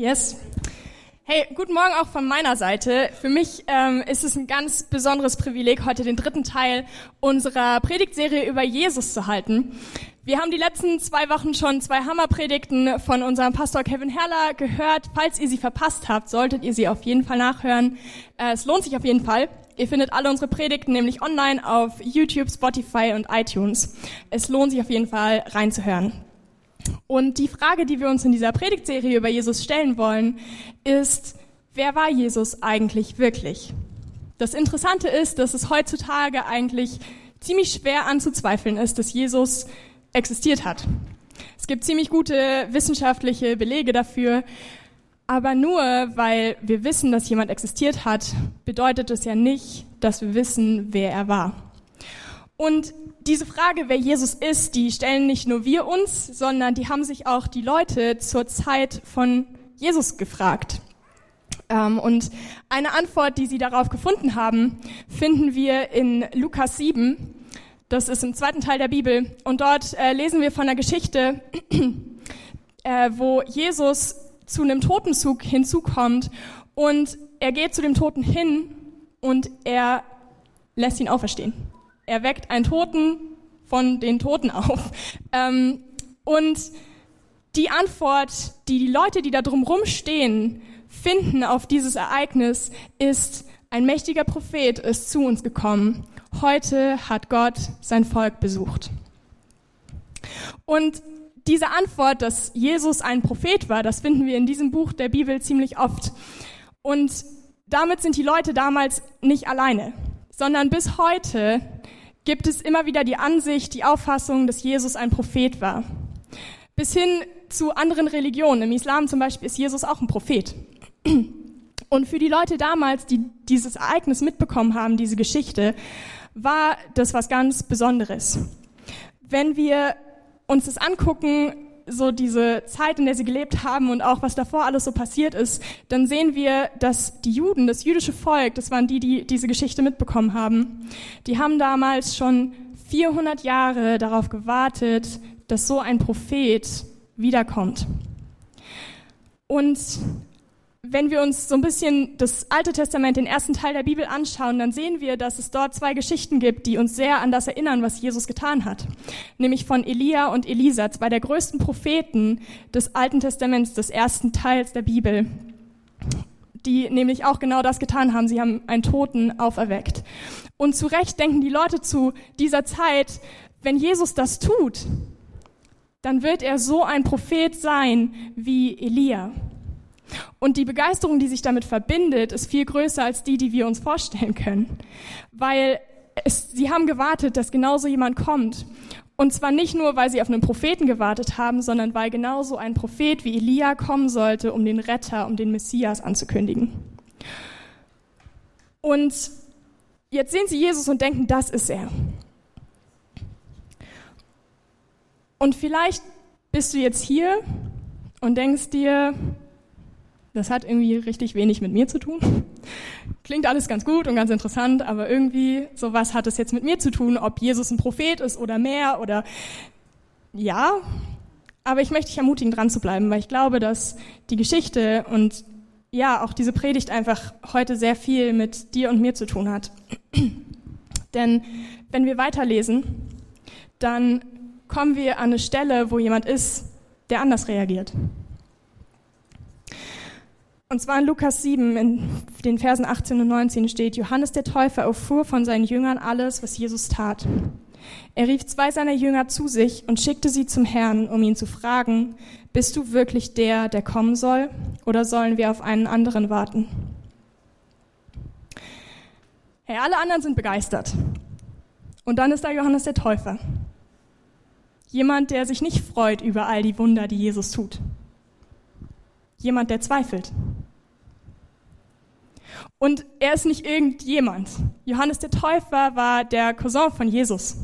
Yes. Hey, guten Morgen auch von meiner Seite. Für mich ähm, ist es ein ganz besonderes Privileg, heute den dritten Teil unserer Predigtserie über Jesus zu halten. Wir haben die letzten zwei Wochen schon zwei Hammerpredigten von unserem Pastor Kevin Herrler gehört. Falls ihr sie verpasst habt, solltet ihr sie auf jeden Fall nachhören. Äh, es lohnt sich auf jeden Fall. Ihr findet alle unsere Predigten nämlich online auf YouTube, Spotify und iTunes. Es lohnt sich auf jeden Fall reinzuhören. Und die Frage, die wir uns in dieser Predigtserie über Jesus stellen wollen, ist, wer war Jesus eigentlich wirklich? Das Interessante ist, dass es heutzutage eigentlich ziemlich schwer anzuzweifeln ist, dass Jesus existiert hat. Es gibt ziemlich gute wissenschaftliche Belege dafür, aber nur weil wir wissen, dass jemand existiert hat, bedeutet es ja nicht, dass wir wissen, wer er war. Und diese Frage, wer Jesus ist, die stellen nicht nur wir uns, sondern die haben sich auch die Leute zur Zeit von Jesus gefragt. Ähm, und eine Antwort, die sie darauf gefunden haben, finden wir in Lukas 7. Das ist im zweiten Teil der Bibel. Und dort äh, lesen wir von einer Geschichte, äh, wo Jesus zu einem Totenzug hinzukommt und er geht zu dem Toten hin und er lässt ihn auferstehen. Er weckt einen Toten von den Toten auf. Ähm, und die Antwort, die die Leute, die da drumherum stehen, finden auf dieses Ereignis, ist, ein mächtiger Prophet ist zu uns gekommen. Heute hat Gott sein Volk besucht. Und diese Antwort, dass Jesus ein Prophet war, das finden wir in diesem Buch der Bibel ziemlich oft. Und damit sind die Leute damals nicht alleine, sondern bis heute gibt es immer wieder die Ansicht, die Auffassung, dass Jesus ein Prophet war. Bis hin zu anderen Religionen. Im Islam zum Beispiel ist Jesus auch ein Prophet. Und für die Leute damals, die dieses Ereignis mitbekommen haben, diese Geschichte, war das was ganz Besonderes. Wenn wir uns das angucken, so diese Zeit, in der sie gelebt haben und auch was davor alles so passiert ist, dann sehen wir, dass die Juden, das jüdische Volk, das waren die, die diese Geschichte mitbekommen haben, die haben damals schon 400 Jahre darauf gewartet, dass so ein Prophet wiederkommt. Und wenn wir uns so ein bisschen das Alte Testament, den ersten Teil der Bibel anschauen, dann sehen wir, dass es dort zwei Geschichten gibt, die uns sehr an das erinnern, was Jesus getan hat. Nämlich von Elia und Elisa, zwei der größten Propheten des Alten Testaments, des ersten Teils der Bibel, die nämlich auch genau das getan haben. Sie haben einen Toten auferweckt. Und zu Recht denken die Leute zu dieser Zeit, wenn Jesus das tut, dann wird er so ein Prophet sein wie Elia. Und die Begeisterung, die sich damit verbindet, ist viel größer als die, die wir uns vorstellen können. Weil es, sie haben gewartet, dass genauso jemand kommt. Und zwar nicht nur, weil sie auf einen Propheten gewartet haben, sondern weil genauso ein Prophet wie Elia kommen sollte, um den Retter, um den Messias anzukündigen. Und jetzt sehen sie Jesus und denken, das ist er. Und vielleicht bist du jetzt hier und denkst dir, das hat irgendwie richtig wenig mit mir zu tun. Klingt alles ganz gut und ganz interessant, aber irgendwie, so was hat es jetzt mit mir zu tun, ob Jesus ein Prophet ist oder mehr oder ja. Aber ich möchte dich ermutigen, dran zu bleiben, weil ich glaube, dass die Geschichte und ja, auch diese Predigt einfach heute sehr viel mit dir und mir zu tun hat. Denn wenn wir weiterlesen, dann kommen wir an eine Stelle, wo jemand ist, der anders reagiert. Und zwar in Lukas 7, in den Versen 18 und 19 steht, Johannes der Täufer erfuhr von seinen Jüngern alles, was Jesus tat. Er rief zwei seiner Jünger zu sich und schickte sie zum Herrn, um ihn zu fragen, bist du wirklich der, der kommen soll, oder sollen wir auf einen anderen warten? Hey, alle anderen sind begeistert. Und dann ist da Johannes der Täufer. Jemand, der sich nicht freut über all die Wunder, die Jesus tut. Jemand, der zweifelt. Und er ist nicht irgendjemand. Johannes der Täufer war der Cousin von Jesus.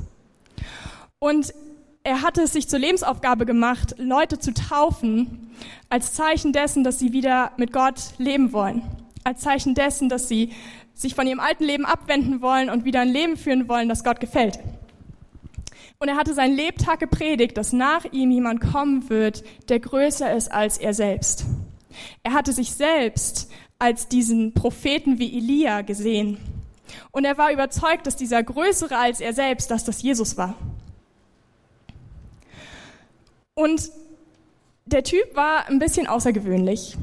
Und er hatte es sich zur Lebensaufgabe gemacht, Leute zu taufen, als Zeichen dessen, dass sie wieder mit Gott leben wollen. Als Zeichen dessen, dass sie sich von ihrem alten Leben abwenden wollen und wieder ein Leben führen wollen, das Gott gefällt. Und er hatte sein Lebtag gepredigt, dass nach ihm jemand kommen wird, der größer ist als er selbst. Er hatte sich selbst als diesen Propheten wie Elia gesehen. Und er war überzeugt, dass dieser Größere als er selbst, dass das Jesus war. Und der Typ war ein bisschen außergewöhnlich.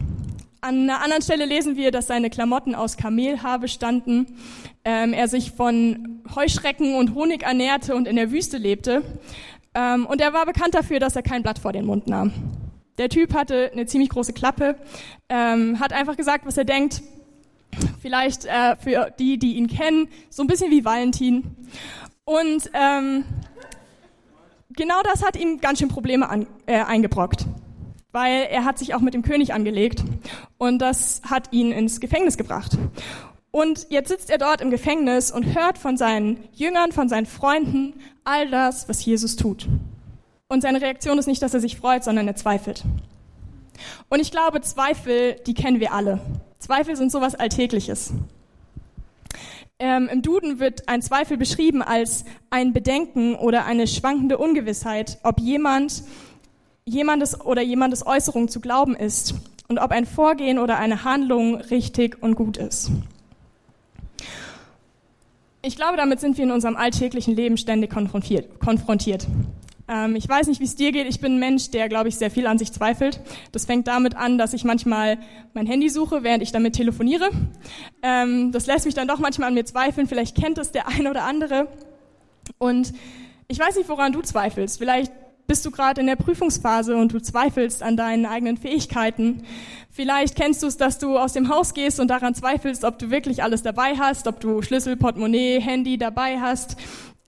An einer anderen Stelle lesen wir, dass seine Klamotten aus Kamelhaar bestanden, ähm, er sich von Heuschrecken und Honig ernährte und in der Wüste lebte. Ähm, und er war bekannt dafür, dass er kein Blatt vor den Mund nahm. Der Typ hatte eine ziemlich große Klappe, ähm, hat einfach gesagt, was er denkt. Vielleicht äh, für die, die ihn kennen, so ein bisschen wie Valentin. Und ähm, genau das hat ihm ganz schön Probleme an, äh, eingebrockt weil er hat sich auch mit dem König angelegt und das hat ihn ins Gefängnis gebracht. Und jetzt sitzt er dort im Gefängnis und hört von seinen Jüngern, von seinen Freunden all das, was Jesus tut. Und seine Reaktion ist nicht, dass er sich freut, sondern er zweifelt. Und ich glaube, Zweifel, die kennen wir alle. Zweifel sind sowas Alltägliches. Ähm, Im Duden wird ein Zweifel beschrieben als ein Bedenken oder eine schwankende Ungewissheit, ob jemand jemandes oder jemandes Äußerung zu glauben ist und ob ein Vorgehen oder eine Handlung richtig und gut ist. Ich glaube, damit sind wir in unserem alltäglichen Leben ständig konfrontiert. konfrontiert. Ähm, ich weiß nicht, wie es dir geht. Ich bin ein Mensch, der, glaube ich, sehr viel an sich zweifelt. Das fängt damit an, dass ich manchmal mein Handy suche, während ich damit telefoniere. Ähm, das lässt mich dann doch manchmal an mir zweifeln. Vielleicht kennt es der eine oder andere. Und ich weiß nicht, woran du zweifelst. Vielleicht bist du gerade in der Prüfungsphase und du zweifelst an deinen eigenen Fähigkeiten. Vielleicht kennst du es, dass du aus dem Haus gehst und daran zweifelst, ob du wirklich alles dabei hast, ob du Schlüssel, Portemonnaie, Handy dabei hast.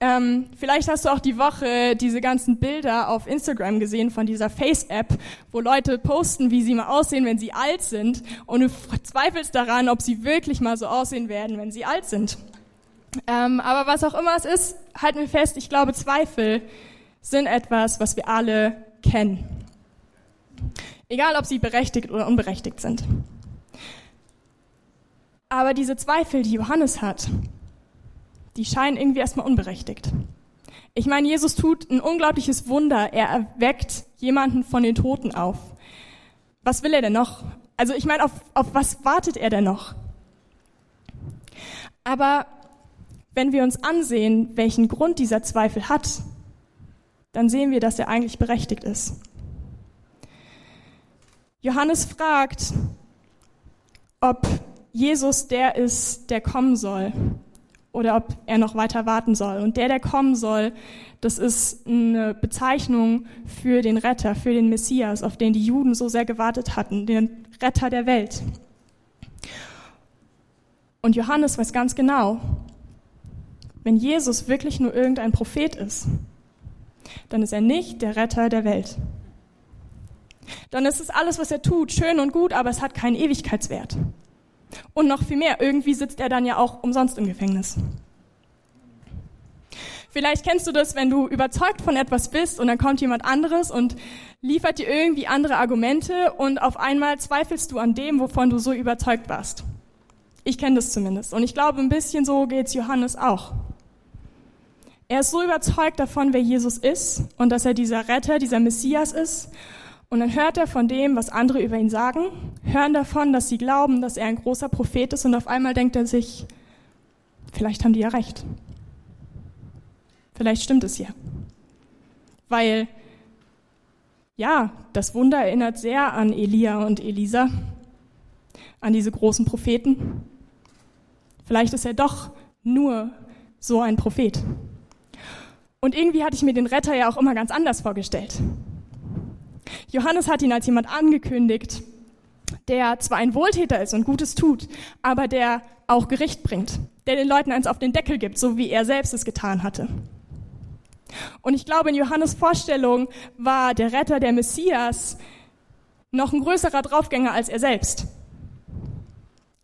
Ähm, vielleicht hast du auch die Woche diese ganzen Bilder auf Instagram gesehen von dieser Face-App, wo Leute posten, wie sie mal aussehen, wenn sie alt sind. Und du zweifelst daran, ob sie wirklich mal so aussehen werden, wenn sie alt sind. Ähm, aber was auch immer es ist, halten wir fest, ich glaube, Zweifel sind etwas, was wir alle kennen. Egal, ob sie berechtigt oder unberechtigt sind. Aber diese Zweifel, die Johannes hat, die scheinen irgendwie erstmal unberechtigt. Ich meine, Jesus tut ein unglaubliches Wunder. Er erweckt jemanden von den Toten auf. Was will er denn noch? Also ich meine, auf, auf was wartet er denn noch? Aber wenn wir uns ansehen, welchen Grund dieser Zweifel hat, dann sehen wir, dass er eigentlich berechtigt ist. Johannes fragt, ob Jesus der ist, der kommen soll oder ob er noch weiter warten soll. Und der, der kommen soll, das ist eine Bezeichnung für den Retter, für den Messias, auf den die Juden so sehr gewartet hatten, den Retter der Welt. Und Johannes weiß ganz genau, wenn Jesus wirklich nur irgendein Prophet ist, dann ist er nicht der Retter der Welt. Dann ist es alles, was er tut, schön und gut, aber es hat keinen Ewigkeitswert. Und noch viel mehr, irgendwie sitzt er dann ja auch umsonst im Gefängnis. Vielleicht kennst du das, wenn du überzeugt von etwas bist und dann kommt jemand anderes und liefert dir irgendwie andere Argumente und auf einmal zweifelst du an dem, wovon du so überzeugt warst. Ich kenne das zumindest und ich glaube, ein bisschen so geht's Johannes auch. Er ist so überzeugt davon, wer Jesus ist und dass er dieser Retter, dieser Messias ist. Und dann hört er von dem, was andere über ihn sagen, hören davon, dass sie glauben, dass er ein großer Prophet ist und auf einmal denkt er sich, vielleicht haben die ja recht. Vielleicht stimmt es ja. Weil, ja, das Wunder erinnert sehr an Elia und Elisa, an diese großen Propheten. Vielleicht ist er doch nur so ein Prophet. Und irgendwie hatte ich mir den Retter ja auch immer ganz anders vorgestellt. Johannes hat ihn als jemand angekündigt, der zwar ein Wohltäter ist und Gutes tut, aber der auch Gericht bringt, der den Leuten eins auf den Deckel gibt, so wie er selbst es getan hatte. Und ich glaube, in Johannes Vorstellung war der Retter, der Messias, noch ein größerer Draufgänger als er selbst.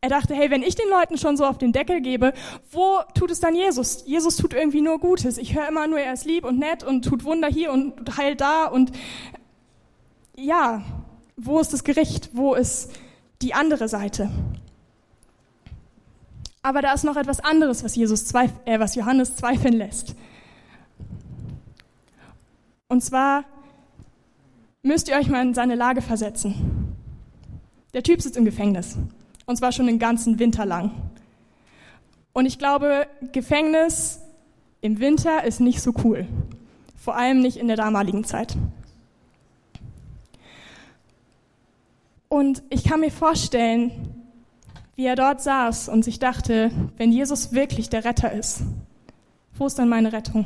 Er dachte, hey, wenn ich den Leuten schon so auf den Deckel gebe, wo tut es dann Jesus? Jesus tut irgendwie nur Gutes. Ich höre immer nur, er ist lieb und nett und tut Wunder hier und heilt da und ja, wo ist das Gericht? Wo ist die andere Seite? Aber da ist noch etwas anderes, was Jesus zweif äh, was Johannes zweifeln lässt. Und zwar müsst ihr euch mal in seine Lage versetzen. Der Typ sitzt im Gefängnis. Und zwar schon den ganzen Winter lang. Und ich glaube, Gefängnis im Winter ist nicht so cool. Vor allem nicht in der damaligen Zeit. Und ich kann mir vorstellen, wie er dort saß und sich dachte, wenn Jesus wirklich der Retter ist, wo ist dann meine Rettung?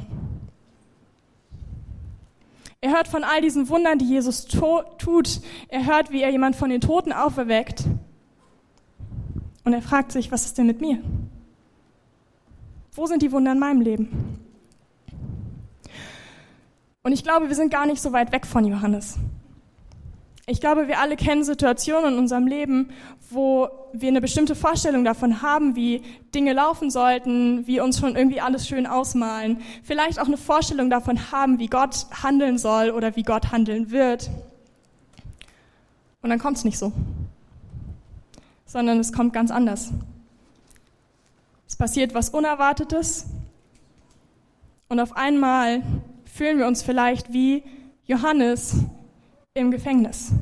Er hört von all diesen Wundern, die Jesus tut. Er hört, wie er jemand von den Toten auferweckt. Und er fragt sich, was ist denn mit mir? Wo sind die Wunder in meinem Leben? Und ich glaube, wir sind gar nicht so weit weg von Johannes. Ich glaube, wir alle kennen Situationen in unserem Leben, wo wir eine bestimmte Vorstellung davon haben, wie Dinge laufen sollten, wie uns schon irgendwie alles schön ausmalen. Vielleicht auch eine Vorstellung davon haben, wie Gott handeln soll oder wie Gott handeln wird. Und dann kommt es nicht so, sondern es kommt ganz anders. Es passiert was Unerwartetes und auf einmal fühlen wir uns vielleicht wie Johannes im Gefängnis.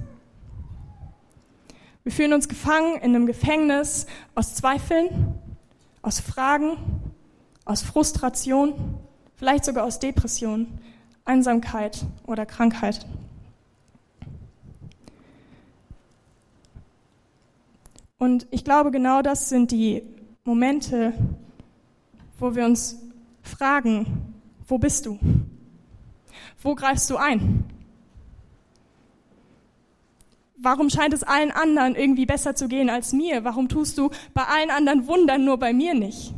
Wir fühlen uns gefangen in einem Gefängnis aus Zweifeln, aus Fragen, aus Frustration, vielleicht sogar aus Depression, Einsamkeit oder Krankheit. Und ich glaube, genau das sind die Momente, wo wir uns fragen, wo bist du? Wo greifst du ein? Warum scheint es allen anderen irgendwie besser zu gehen als mir? Warum tust du bei allen anderen Wundern nur bei mir nicht?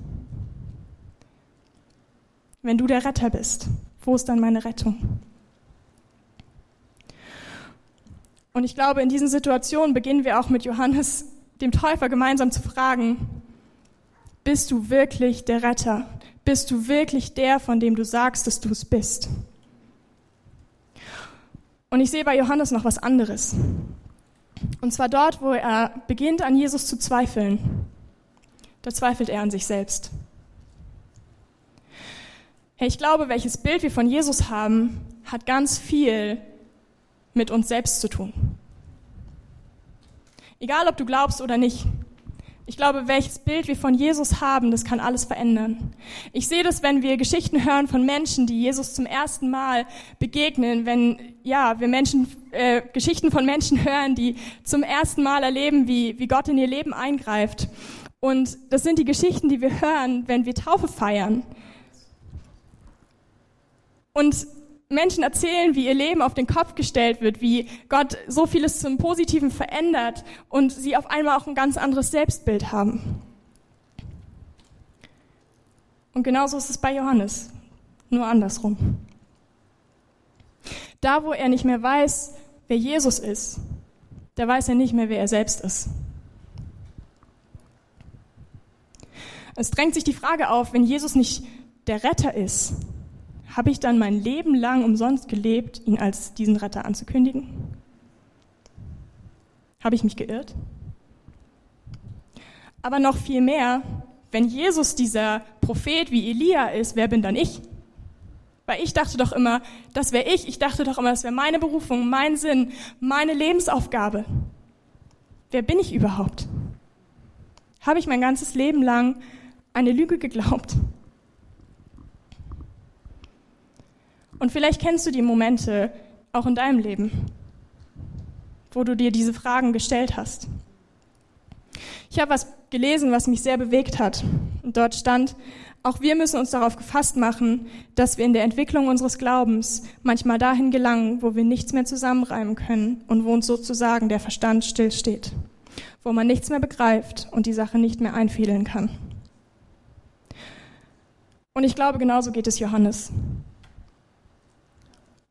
Wenn du der Retter bist, wo ist dann meine Rettung? Und ich glaube, in diesen Situationen beginnen wir auch mit Johannes, dem Täufer, gemeinsam zu fragen, bist du wirklich der Retter? Bist du wirklich der, von dem du sagst, dass du es bist? Und ich sehe bei Johannes noch was anderes. Und zwar dort, wo er beginnt an Jesus zu zweifeln. Da zweifelt er an sich selbst. Hey, ich glaube, welches Bild wir von Jesus haben, hat ganz viel mit uns selbst zu tun. Egal, ob du glaubst oder nicht. Ich glaube, welches Bild wir von Jesus haben, das kann alles verändern. Ich sehe das, wenn wir Geschichten hören von Menschen, die Jesus zum ersten Mal begegnen, wenn ja, wir Menschen äh, Geschichten von Menschen hören, die zum ersten Mal erleben, wie wie Gott in ihr Leben eingreift. Und das sind die Geschichten, die wir hören, wenn wir Taufe feiern. Und Menschen erzählen, wie ihr Leben auf den Kopf gestellt wird, wie Gott so vieles zum Positiven verändert und sie auf einmal auch ein ganz anderes Selbstbild haben. Und genauso ist es bei Johannes, nur andersrum. Da, wo er nicht mehr weiß, wer Jesus ist, da weiß er nicht mehr, wer er selbst ist. Es drängt sich die Frage auf, wenn Jesus nicht der Retter ist, habe ich dann mein Leben lang umsonst gelebt, ihn als diesen Retter anzukündigen? Habe ich mich geirrt? Aber noch viel mehr, wenn Jesus dieser Prophet wie Elia ist, wer bin dann ich? Weil ich dachte doch immer, das wäre ich. Ich dachte doch immer, das wäre meine Berufung, mein Sinn, meine Lebensaufgabe. Wer bin ich überhaupt? Habe ich mein ganzes Leben lang eine Lüge geglaubt? Und vielleicht kennst du die Momente auch in deinem Leben, wo du dir diese Fragen gestellt hast. Ich habe was gelesen, was mich sehr bewegt hat. Und dort stand, auch wir müssen uns darauf gefasst machen, dass wir in der Entwicklung unseres Glaubens manchmal dahin gelangen, wo wir nichts mehr zusammenreimen können und wo uns sozusagen der Verstand stillsteht, wo man nichts mehr begreift und die Sache nicht mehr einfädeln kann. Und ich glaube, genauso geht es Johannes.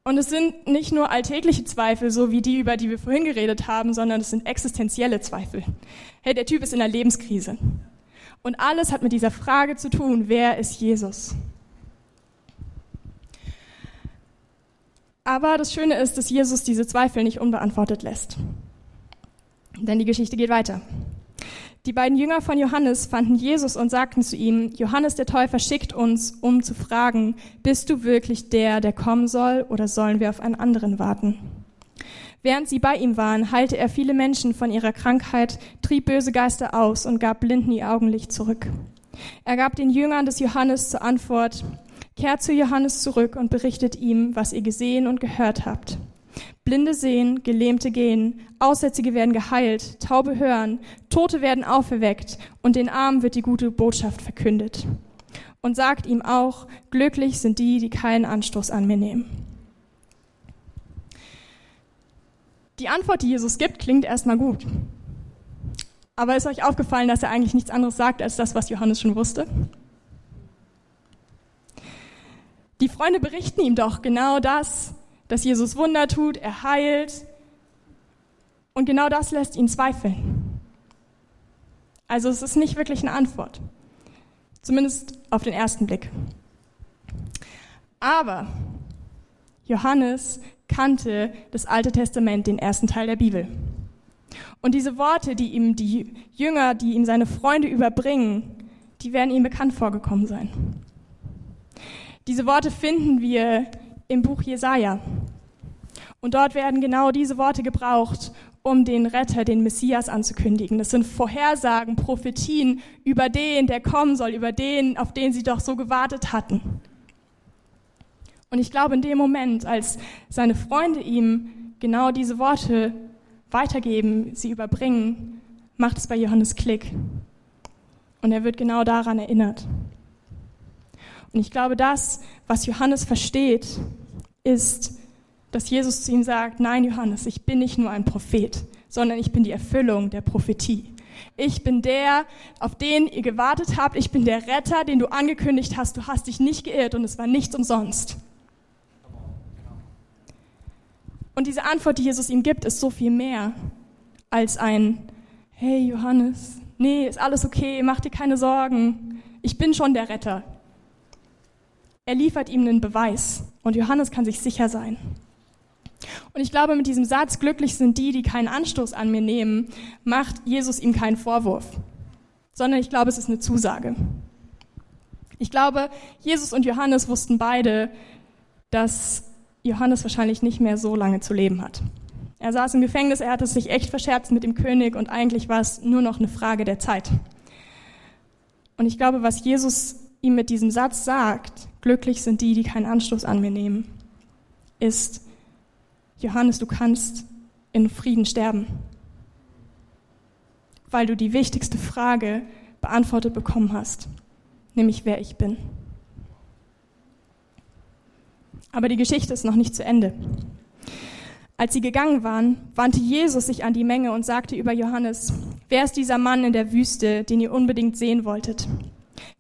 Und es sind nicht nur alltägliche Zweifel, so wie die, über die wir vorhin geredet haben, sondern es sind existenzielle Zweifel. Hey, der Typ ist in einer Lebenskrise. Und alles hat mit dieser Frage zu tun, wer ist Jesus? Aber das Schöne ist, dass Jesus diese Zweifel nicht unbeantwortet lässt. Denn die Geschichte geht weiter. Die beiden Jünger von Johannes fanden Jesus und sagten zu ihm, Johannes der Täufer schickt uns, um zu fragen, bist du wirklich der, der kommen soll, oder sollen wir auf einen anderen warten? Während sie bei ihm waren, heilte er viele Menschen von ihrer Krankheit, trieb böse Geister aus und gab Blinden ihr Augenlicht zurück. Er gab den Jüngern des Johannes zur Antwort, kehrt zu Johannes zurück und berichtet ihm, was ihr gesehen und gehört habt. Blinde sehen, Gelähmte gehen, Aussätzige werden geheilt, Taube hören, Tote werden auferweckt und den Armen wird die gute Botschaft verkündet. Und sagt ihm auch, glücklich sind die, die keinen Anstoß an mir nehmen. Die Antwort, die Jesus gibt, klingt erstmal gut. Aber ist euch aufgefallen, dass er eigentlich nichts anderes sagt als das, was Johannes schon wusste? Die Freunde berichten ihm doch genau das, dass Jesus Wunder tut, er heilt. Und genau das lässt ihn zweifeln. Also es ist nicht wirklich eine Antwort. Zumindest auf den ersten Blick. Aber Johannes kannte das Alte Testament, den ersten Teil der Bibel. Und diese Worte, die ihm die Jünger, die ihm seine Freunde überbringen, die werden ihm bekannt vorgekommen sein. Diese Worte finden wir im Buch Jesaja. Und dort werden genau diese Worte gebraucht, um den Retter, den Messias anzukündigen. Das sind Vorhersagen, Prophetien über den, der kommen soll, über den, auf den sie doch so gewartet hatten. Und ich glaube, in dem Moment, als seine Freunde ihm genau diese Worte weitergeben, sie überbringen, macht es bei Johannes Klick. Und er wird genau daran erinnert. Und ich glaube, das, was Johannes versteht, ist, dass Jesus zu ihm sagt, nein Johannes, ich bin nicht nur ein Prophet, sondern ich bin die Erfüllung der Prophetie. Ich bin der, auf den ihr gewartet habt. Ich bin der Retter, den du angekündigt hast. Du hast dich nicht geirrt und es war nichts umsonst. Und diese Antwort, die Jesus ihm gibt, ist so viel mehr als ein, hey Johannes, nee, ist alles okay, mach dir keine Sorgen. Ich bin schon der Retter. Er liefert ihm einen Beweis und Johannes kann sich sicher sein. Und ich glaube, mit diesem Satz, glücklich sind die, die keinen Anstoß an mir nehmen, macht Jesus ihm keinen Vorwurf, sondern ich glaube, es ist eine Zusage. Ich glaube, Jesus und Johannes wussten beide, dass Johannes wahrscheinlich nicht mehr so lange zu leben hat. Er saß im Gefängnis, er hatte sich echt verscherzt mit dem König und eigentlich war es nur noch eine Frage der Zeit. Und ich glaube, was Jesus ihm mit diesem Satz sagt, glücklich sind die, die keinen Anstoß an mir nehmen, ist, Johannes, du kannst in Frieden sterben, weil du die wichtigste Frage beantwortet bekommen hast, nämlich wer ich bin. Aber die Geschichte ist noch nicht zu Ende. Als sie gegangen waren, wandte Jesus sich an die Menge und sagte über Johannes, wer ist dieser Mann in der Wüste, den ihr unbedingt sehen wolltet?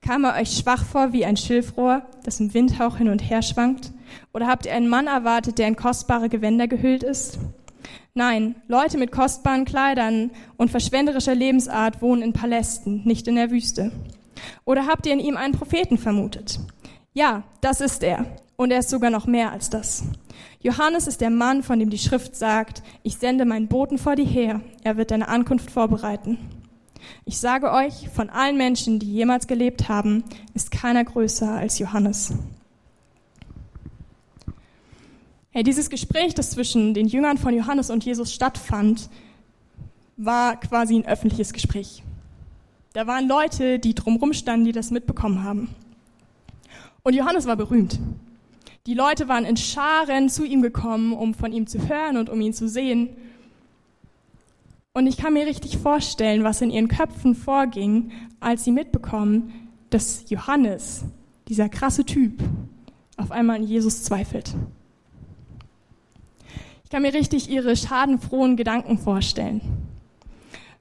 Kam er euch schwach vor wie ein Schilfrohr, das im Windhauch hin und her schwankt? Oder habt ihr einen Mann erwartet, der in kostbare Gewänder gehüllt ist? Nein, Leute mit kostbaren Kleidern und verschwenderischer Lebensart wohnen in Palästen, nicht in der Wüste. Oder habt ihr in ihm einen Propheten vermutet? Ja, das ist er. Und er ist sogar noch mehr als das. Johannes ist der Mann, von dem die Schrift sagt, ich sende meinen Boten vor dir her, er wird deine Ankunft vorbereiten. Ich sage euch, von allen Menschen, die jemals gelebt haben, ist keiner größer als Johannes. Hey, dieses Gespräch, das zwischen den Jüngern von Johannes und Jesus stattfand, war quasi ein öffentliches Gespräch. Da waren Leute, die drumherum standen, die das mitbekommen haben. Und Johannes war berühmt. Die Leute waren in Scharen zu ihm gekommen, um von ihm zu hören und um ihn zu sehen. Und ich kann mir richtig vorstellen, was in ihren Köpfen vorging, als sie mitbekommen, dass Johannes, dieser krasse Typ, auf einmal an Jesus zweifelt. Ich kann mir richtig ihre schadenfrohen Gedanken vorstellen.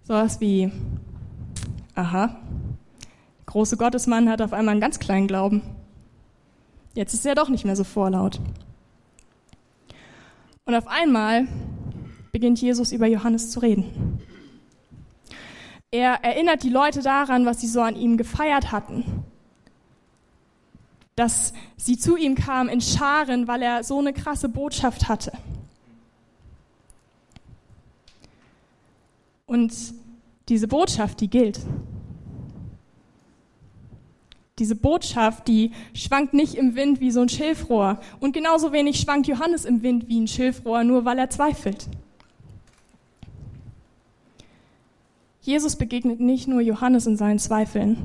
Sowas wie, aha, große Gottesmann hat auf einmal einen ganz kleinen Glauben. Jetzt ist er doch nicht mehr so vorlaut. Und auf einmal beginnt Jesus über Johannes zu reden. Er erinnert die Leute daran, was sie so an ihm gefeiert hatten. Dass sie zu ihm kamen in Scharen, weil er so eine krasse Botschaft hatte. Und diese Botschaft, die gilt. Diese Botschaft, die schwankt nicht im Wind wie so ein Schilfrohr. Und genauso wenig schwankt Johannes im Wind wie ein Schilfrohr, nur weil er zweifelt. Jesus begegnet nicht nur Johannes in seinen Zweifeln,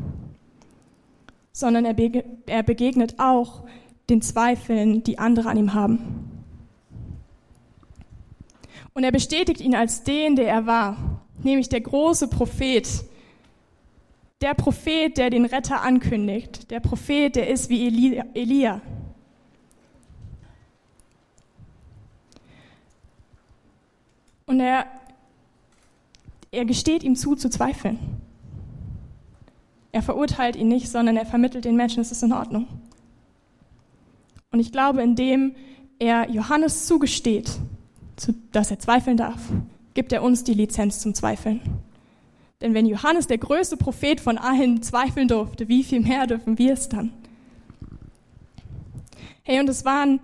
sondern er, begegnet auch den Zweifeln, die andere an ihm haben. Und er bestätigt ihn als den, der er war, nämlich der große Prophet, der Prophet, der den Retter ankündigt, der Prophet, der ist wie Elia. Und er, er gesteht ihm zu, zu zweifeln. Er verurteilt ihn nicht, sondern er vermittelt den Menschen, es ist in Ordnung. Und ich glaube, indem er Johannes zugesteht, dass er zweifeln darf, gibt er uns die Lizenz zum Zweifeln. Denn wenn Johannes, der größte Prophet von allen, zweifeln durfte, wie viel mehr dürfen wir es dann? Hey, und es waren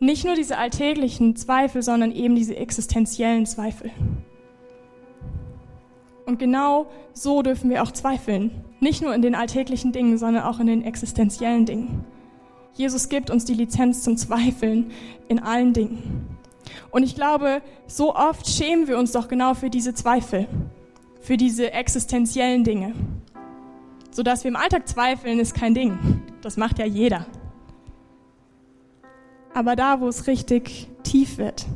nicht nur diese alltäglichen Zweifel, sondern eben diese existenziellen Zweifel. Und genau so dürfen wir auch zweifeln. Nicht nur in den alltäglichen Dingen, sondern auch in den existenziellen Dingen. Jesus gibt uns die Lizenz zum Zweifeln in allen Dingen. Und ich glaube, so oft schämen wir uns doch genau für diese Zweifel für diese existenziellen Dinge. Sodass wir im Alltag zweifeln, ist kein Ding. Das macht ja jeder. Aber da, wo es richtig tief wird,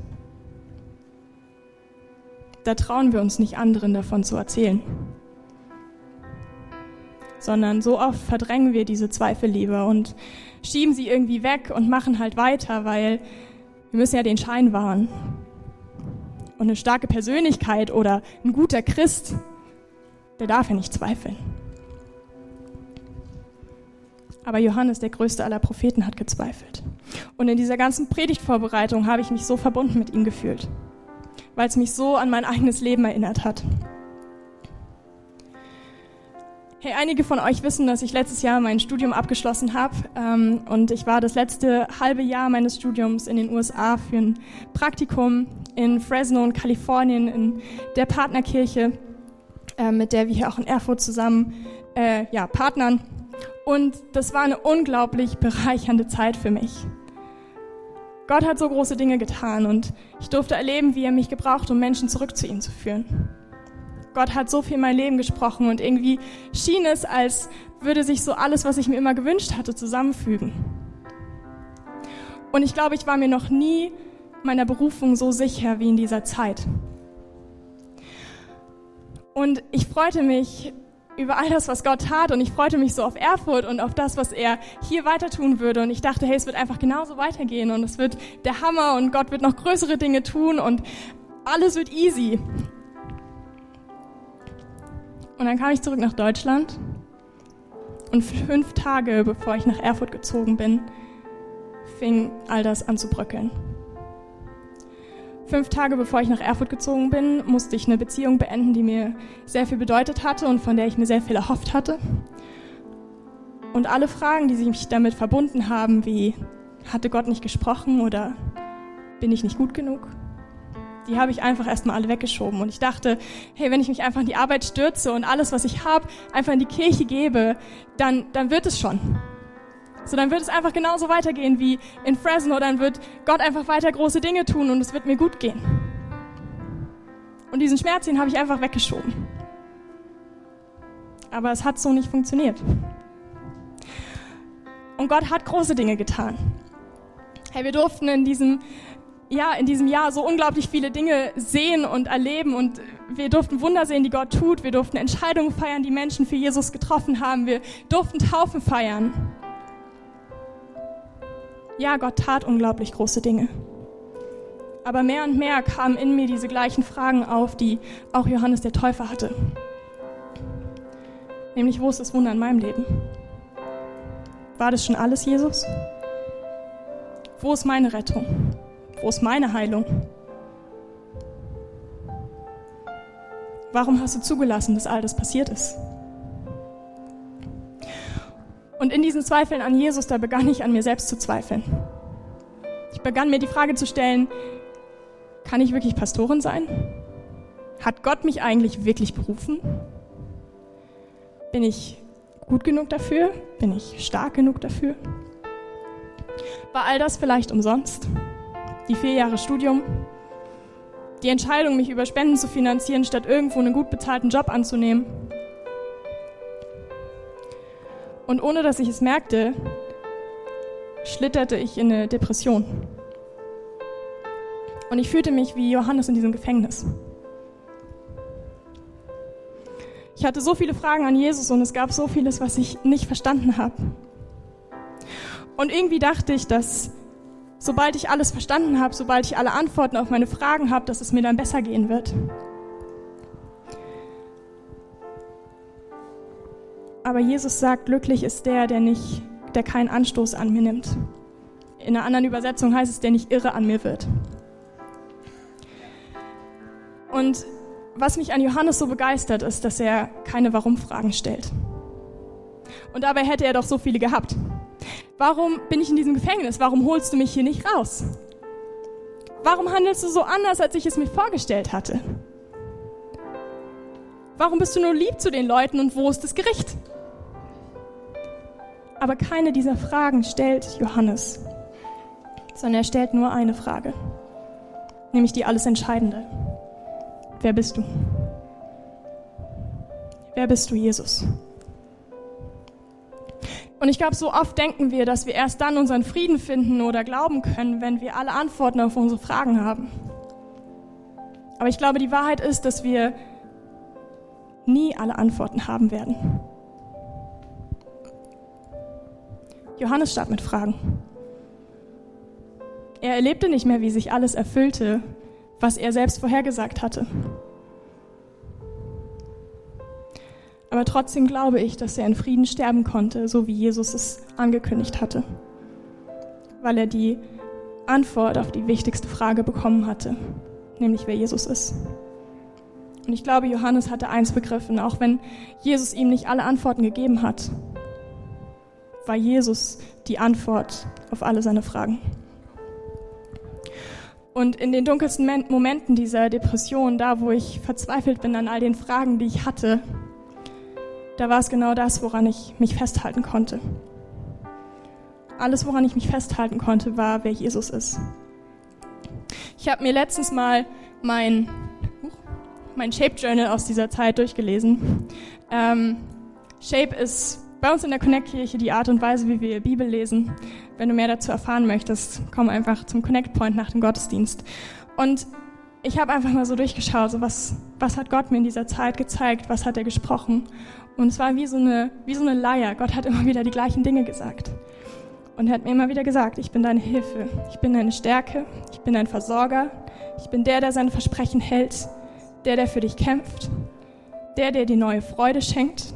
da trauen wir uns nicht anderen davon zu erzählen. Sondern so oft verdrängen wir diese Zweifel lieber und schieben sie irgendwie weg und machen halt weiter, weil wir müssen ja den Schein wahren. Und eine starke Persönlichkeit oder ein guter Christ, der darf ja nicht zweifeln. Aber Johannes, der größte aller Propheten, hat gezweifelt. Und in dieser ganzen Predigtvorbereitung habe ich mich so verbunden mit ihm gefühlt, weil es mich so an mein eigenes Leben erinnert hat. Hey, einige von euch wissen, dass ich letztes Jahr mein Studium abgeschlossen habe ähm, und ich war das letzte halbe Jahr meines Studiums in den USA für ein Praktikum in Fresno in Kalifornien in der Partnerkirche, äh, mit der wir hier auch in Erfurt zusammen äh, ja, partnern. Und das war eine unglaublich bereichernde Zeit für mich. Gott hat so große Dinge getan und ich durfte erleben, wie er mich gebraucht, um Menschen zurück zu ihm zu führen. Gott hat so viel in mein Leben gesprochen und irgendwie schien es, als würde sich so alles, was ich mir immer gewünscht hatte, zusammenfügen. Und ich glaube, ich war mir noch nie meiner Berufung so sicher wie in dieser Zeit. Und ich freute mich über all das, was Gott tat und ich freute mich so auf Erfurt und auf das, was er hier weiter tun würde und ich dachte, hey, es wird einfach genauso weitergehen und es wird der Hammer und Gott wird noch größere Dinge tun und alles wird easy. Und dann kam ich zurück nach Deutschland und fünf Tage bevor ich nach Erfurt gezogen bin, fing all das an zu bröckeln. Fünf Tage bevor ich nach Erfurt gezogen bin, musste ich eine Beziehung beenden, die mir sehr viel bedeutet hatte und von der ich mir sehr viel erhofft hatte. Und alle Fragen, die sich damit verbunden haben, wie hatte Gott nicht gesprochen oder bin ich nicht gut genug, die habe ich einfach erstmal alle weggeschoben. Und ich dachte, hey, wenn ich mich einfach in die Arbeit stürze und alles, was ich habe, einfach in die Kirche gebe, dann, dann wird es schon. So, dann wird es einfach genauso weitergehen wie in Fresno. Dann wird Gott einfach weiter große Dinge tun und es wird mir gut gehen. Und diesen Schmerz, den habe ich einfach weggeschoben. Aber es hat so nicht funktioniert. Und Gott hat große Dinge getan. Hey, wir durften in diesem ja, in diesem Jahr so unglaublich viele Dinge sehen und erleben und wir durften Wunder sehen, die Gott tut. Wir durften Entscheidungen feiern, die Menschen für Jesus getroffen haben. Wir durften Taufen feiern. Ja, Gott tat unglaublich große Dinge. Aber mehr und mehr kamen in mir diese gleichen Fragen auf, die auch Johannes der Täufer hatte. Nämlich, wo ist das Wunder in meinem Leben? War das schon alles, Jesus? Wo ist meine Rettung? Wo ist meine Heilung? Warum hast du zugelassen, dass all das passiert ist? Und in diesen Zweifeln an Jesus, da begann ich an mir selbst zu zweifeln. Ich begann mir die Frage zu stellen, kann ich wirklich Pastorin sein? Hat Gott mich eigentlich wirklich berufen? Bin ich gut genug dafür? Bin ich stark genug dafür? War all das vielleicht umsonst? die vier Jahre Studium, die Entscheidung, mich über Spenden zu finanzieren, statt irgendwo einen gut bezahlten Job anzunehmen. Und ohne dass ich es merkte, schlitterte ich in eine Depression. Und ich fühlte mich wie Johannes in diesem Gefängnis. Ich hatte so viele Fragen an Jesus und es gab so vieles, was ich nicht verstanden habe. Und irgendwie dachte ich, dass sobald ich alles verstanden habe, sobald ich alle Antworten auf meine Fragen habe, dass es mir dann besser gehen wird. Aber Jesus sagt, glücklich ist der, der nicht, der keinen Anstoß an mir nimmt. In einer anderen Übersetzung heißt es, der nicht irre an mir wird. Und was mich an Johannes so begeistert, ist, dass er keine Warum-Fragen stellt. Und dabei hätte er doch so viele gehabt. Warum bin ich in diesem Gefängnis? Warum holst du mich hier nicht raus? Warum handelst du so anders, als ich es mir vorgestellt hatte? Warum bist du nur lieb zu den Leuten und wo ist das Gericht? Aber keine dieser Fragen stellt Johannes, sondern er stellt nur eine Frage, nämlich die alles Entscheidende. Wer bist du? Wer bist du, Jesus? Und ich glaube, so oft denken wir, dass wir erst dann unseren Frieden finden oder glauben können, wenn wir alle Antworten auf unsere Fragen haben. Aber ich glaube, die Wahrheit ist, dass wir nie alle Antworten haben werden. Johannes starb mit Fragen. Er erlebte nicht mehr, wie sich alles erfüllte, was er selbst vorhergesagt hatte. Aber trotzdem glaube ich, dass er in Frieden sterben konnte, so wie Jesus es angekündigt hatte, weil er die Antwort auf die wichtigste Frage bekommen hatte, nämlich wer Jesus ist. Und ich glaube, Johannes hatte eins begriffen, auch wenn Jesus ihm nicht alle Antworten gegeben hat, war Jesus die Antwort auf alle seine Fragen. Und in den dunkelsten Momenten dieser Depression, da wo ich verzweifelt bin an all den Fragen, die ich hatte, da war es genau das, woran ich mich festhalten konnte. Alles, woran ich mich festhalten konnte, war, wer Jesus ist. Ich habe mir letztens mal mein, mein Shape Journal aus dieser Zeit durchgelesen. Ähm, Shape ist bei uns in der Connect-Kirche die Art und Weise, wie wir Bibel lesen. Wenn du mehr dazu erfahren möchtest, komm einfach zum Connect Point nach dem Gottesdienst. Und ich habe einfach mal so durchgeschaut, so was, was hat Gott mir in dieser Zeit gezeigt, was hat er gesprochen. Und es war wie so eine, wie so eine Leier. Gott hat immer wieder die gleichen Dinge gesagt. Und er hat mir immer wieder gesagt, ich bin deine Hilfe, ich bin deine Stärke, ich bin dein Versorger, ich bin der, der seine Versprechen hält, der, der für dich kämpft, der, der dir neue Freude schenkt,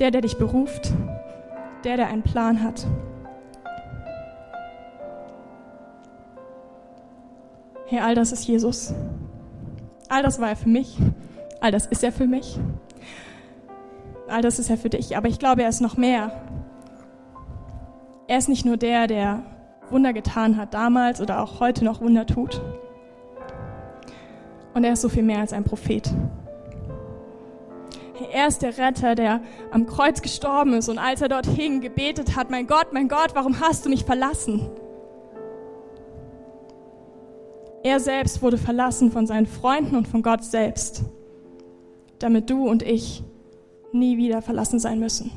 der, der dich beruft, der, der einen Plan hat. Hey, all das ist Jesus. All das war er für mich. All das ist er für mich. All das ist er für dich. Aber ich glaube, er ist noch mehr. Er ist nicht nur der, der Wunder getan hat damals oder auch heute noch Wunder tut. Und er ist so viel mehr als ein Prophet. Er ist der Retter, der am Kreuz gestorben ist und als er dort hing, gebetet hat, mein Gott, mein Gott, warum hast du mich verlassen? Er selbst wurde verlassen von seinen Freunden und von Gott selbst, damit du und ich nie wieder verlassen sein müssen,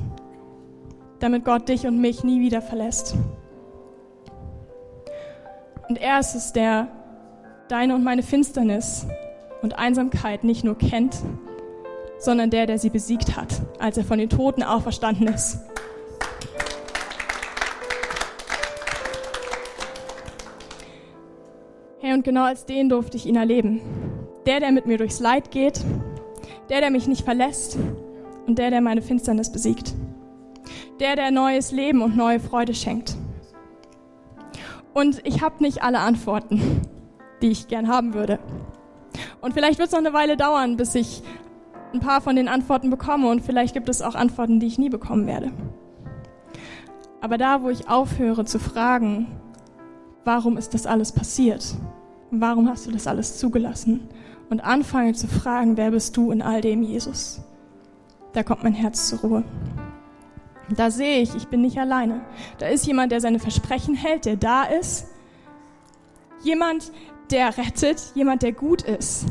damit Gott dich und mich nie wieder verlässt. Und er ist es, der deine und meine Finsternis und Einsamkeit nicht nur kennt, sondern der, der sie besiegt hat, als er von den Toten auferstanden ist. Hey, und genau als den durfte ich ihn erleben. Der, der mit mir durchs Leid geht, der, der mich nicht verlässt und der, der meine Finsternis besiegt. Der, der neues Leben und neue Freude schenkt. Und ich habe nicht alle Antworten, die ich gern haben würde. Und vielleicht wird es noch eine Weile dauern, bis ich ein paar von den Antworten bekomme und vielleicht gibt es auch Antworten, die ich nie bekommen werde. Aber da, wo ich aufhöre zu fragen, warum ist das alles passiert? Warum hast du das alles zugelassen? Und anfange zu fragen, wer bist du in all dem, Jesus? Da kommt mein Herz zur Ruhe. Da sehe ich, ich bin nicht alleine. Da ist jemand, der seine Versprechen hält, der da ist. Jemand, der rettet, jemand, der gut ist.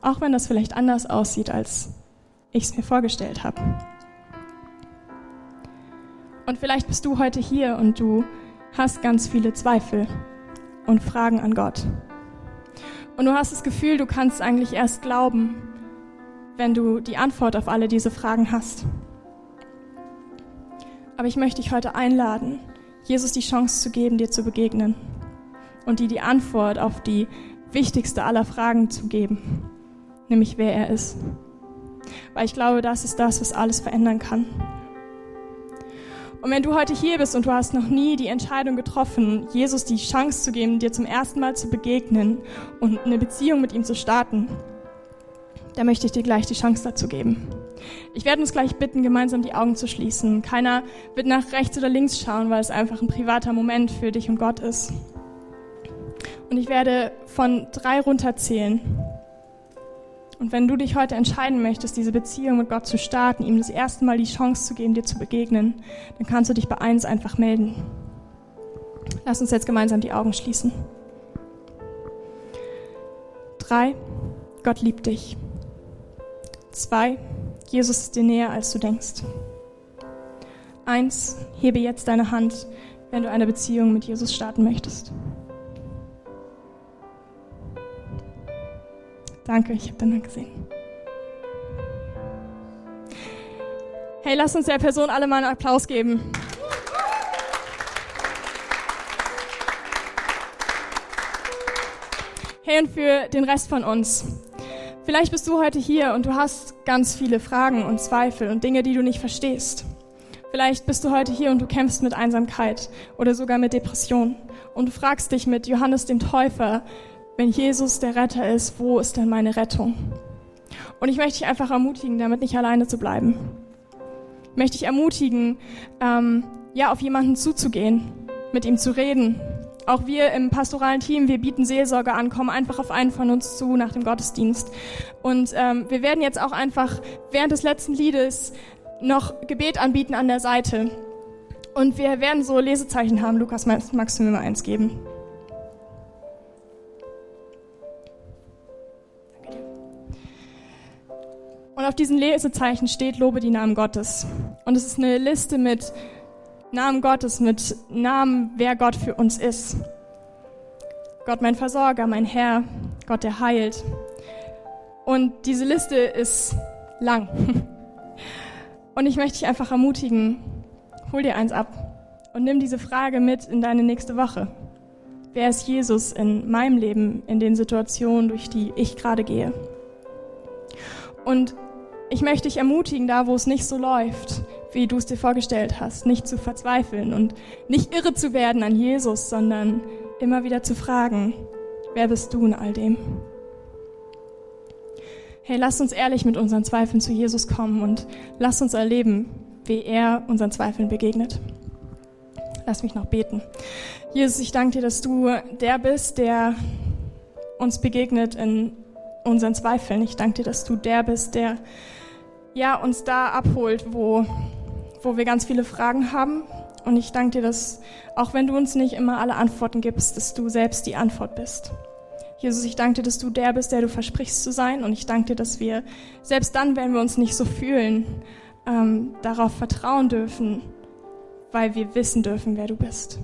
Auch wenn das vielleicht anders aussieht, als ich es mir vorgestellt habe. Und vielleicht bist du heute hier und du hast ganz viele Zweifel und Fragen an Gott. Und du hast das Gefühl, du kannst eigentlich erst glauben, wenn du die Antwort auf alle diese Fragen hast. Aber ich möchte dich heute einladen, Jesus die Chance zu geben, dir zu begegnen und dir die Antwort auf die wichtigste aller Fragen zu geben, nämlich wer er ist. Weil ich glaube, das ist das, was alles verändern kann. Und wenn du heute hier bist und du hast noch nie die Entscheidung getroffen, Jesus die Chance zu geben, dir zum ersten Mal zu begegnen und eine Beziehung mit ihm zu starten, dann möchte ich dir gleich die Chance dazu geben. Ich werde uns gleich bitten, gemeinsam die Augen zu schließen. Keiner wird nach rechts oder links schauen, weil es einfach ein privater Moment für dich und Gott ist. Und ich werde von drei runterzählen. Und wenn du dich heute entscheiden möchtest, diese Beziehung mit Gott zu starten, ihm das erste Mal die Chance zu geben, dir zu begegnen, dann kannst du dich bei eins einfach melden. Lass uns jetzt gemeinsam die Augen schließen. Drei, Gott liebt dich. Zwei, Jesus ist dir näher, als du denkst. Eins, hebe jetzt deine Hand, wenn du eine Beziehung mit Jesus starten möchtest. Danke, ich habe deine Hand gesehen. Hey, lass uns der Person alle mal einen Applaus geben. Hey, und für den Rest von uns. Vielleicht bist du heute hier und du hast ganz viele Fragen und Zweifel und Dinge, die du nicht verstehst. Vielleicht bist du heute hier und du kämpfst mit Einsamkeit oder sogar mit Depression und du fragst dich mit Johannes dem Täufer, wenn Jesus der Retter ist, wo ist denn meine Rettung? Und ich möchte dich einfach ermutigen, damit nicht alleine zu bleiben. Ich möchte dich ermutigen, ähm, ja, auf jemanden zuzugehen, mit ihm zu reden. Auch wir im pastoralen Team, wir bieten Seelsorge an, kommen einfach auf einen von uns zu nach dem Gottesdienst. Und ähm, wir werden jetzt auch einfach während des letzten Liedes noch Gebet anbieten an der Seite. Und wir werden so Lesezeichen haben. Lukas, magst du mir mal eins geben? Auf diesen Lesezeichen steht, lobe die Namen Gottes. Und es ist eine Liste mit Namen Gottes, mit Namen, wer Gott für uns ist. Gott mein Versorger, mein Herr, Gott der heilt. Und diese Liste ist lang. Und ich möchte dich einfach ermutigen, hol dir eins ab und nimm diese Frage mit in deine nächste Woche. Wer ist Jesus in meinem Leben, in den Situationen, durch die ich gerade gehe? Und ich möchte dich ermutigen, da wo es nicht so läuft, wie du es dir vorgestellt hast, nicht zu verzweifeln und nicht irre zu werden an Jesus, sondern immer wieder zu fragen, wer bist du in all dem? Hey, lass uns ehrlich mit unseren Zweifeln zu Jesus kommen und lass uns erleben, wie er unseren Zweifeln begegnet. Lass mich noch beten. Jesus, ich danke dir, dass du der bist, der uns begegnet in unseren Zweifeln. Ich danke dir, dass du der bist, der ja, uns da abholt, wo, wo wir ganz viele Fragen haben. Und ich danke dir, dass auch wenn du uns nicht immer alle Antworten gibst, dass du selbst die Antwort bist. Jesus, ich danke dir, dass du der bist, der du versprichst zu sein. Und ich danke dir, dass wir selbst dann, wenn wir uns nicht so fühlen, ähm, darauf vertrauen dürfen, weil wir wissen dürfen, wer du bist.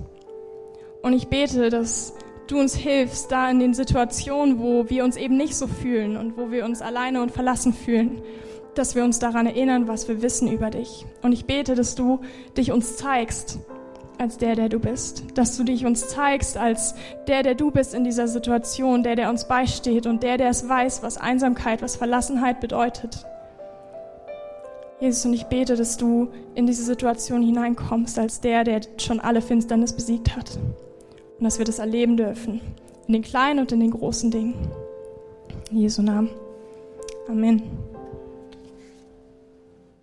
Und ich bete, dass du uns hilfst, da in den Situationen, wo wir uns eben nicht so fühlen und wo wir uns alleine und verlassen fühlen, dass wir uns daran erinnern, was wir wissen über dich. Und ich bete, dass du dich uns zeigst als der, der du bist. Dass du dich uns zeigst als der, der du bist in dieser Situation, der, der uns beisteht und der, der es weiß, was Einsamkeit, was Verlassenheit bedeutet. Jesus, und ich bete, dass du in diese Situation hineinkommst als der, der schon alle Finsternis besiegt hat. Und dass wir das erleben dürfen. In den kleinen und in den großen Dingen. In Jesu Namen. Amen.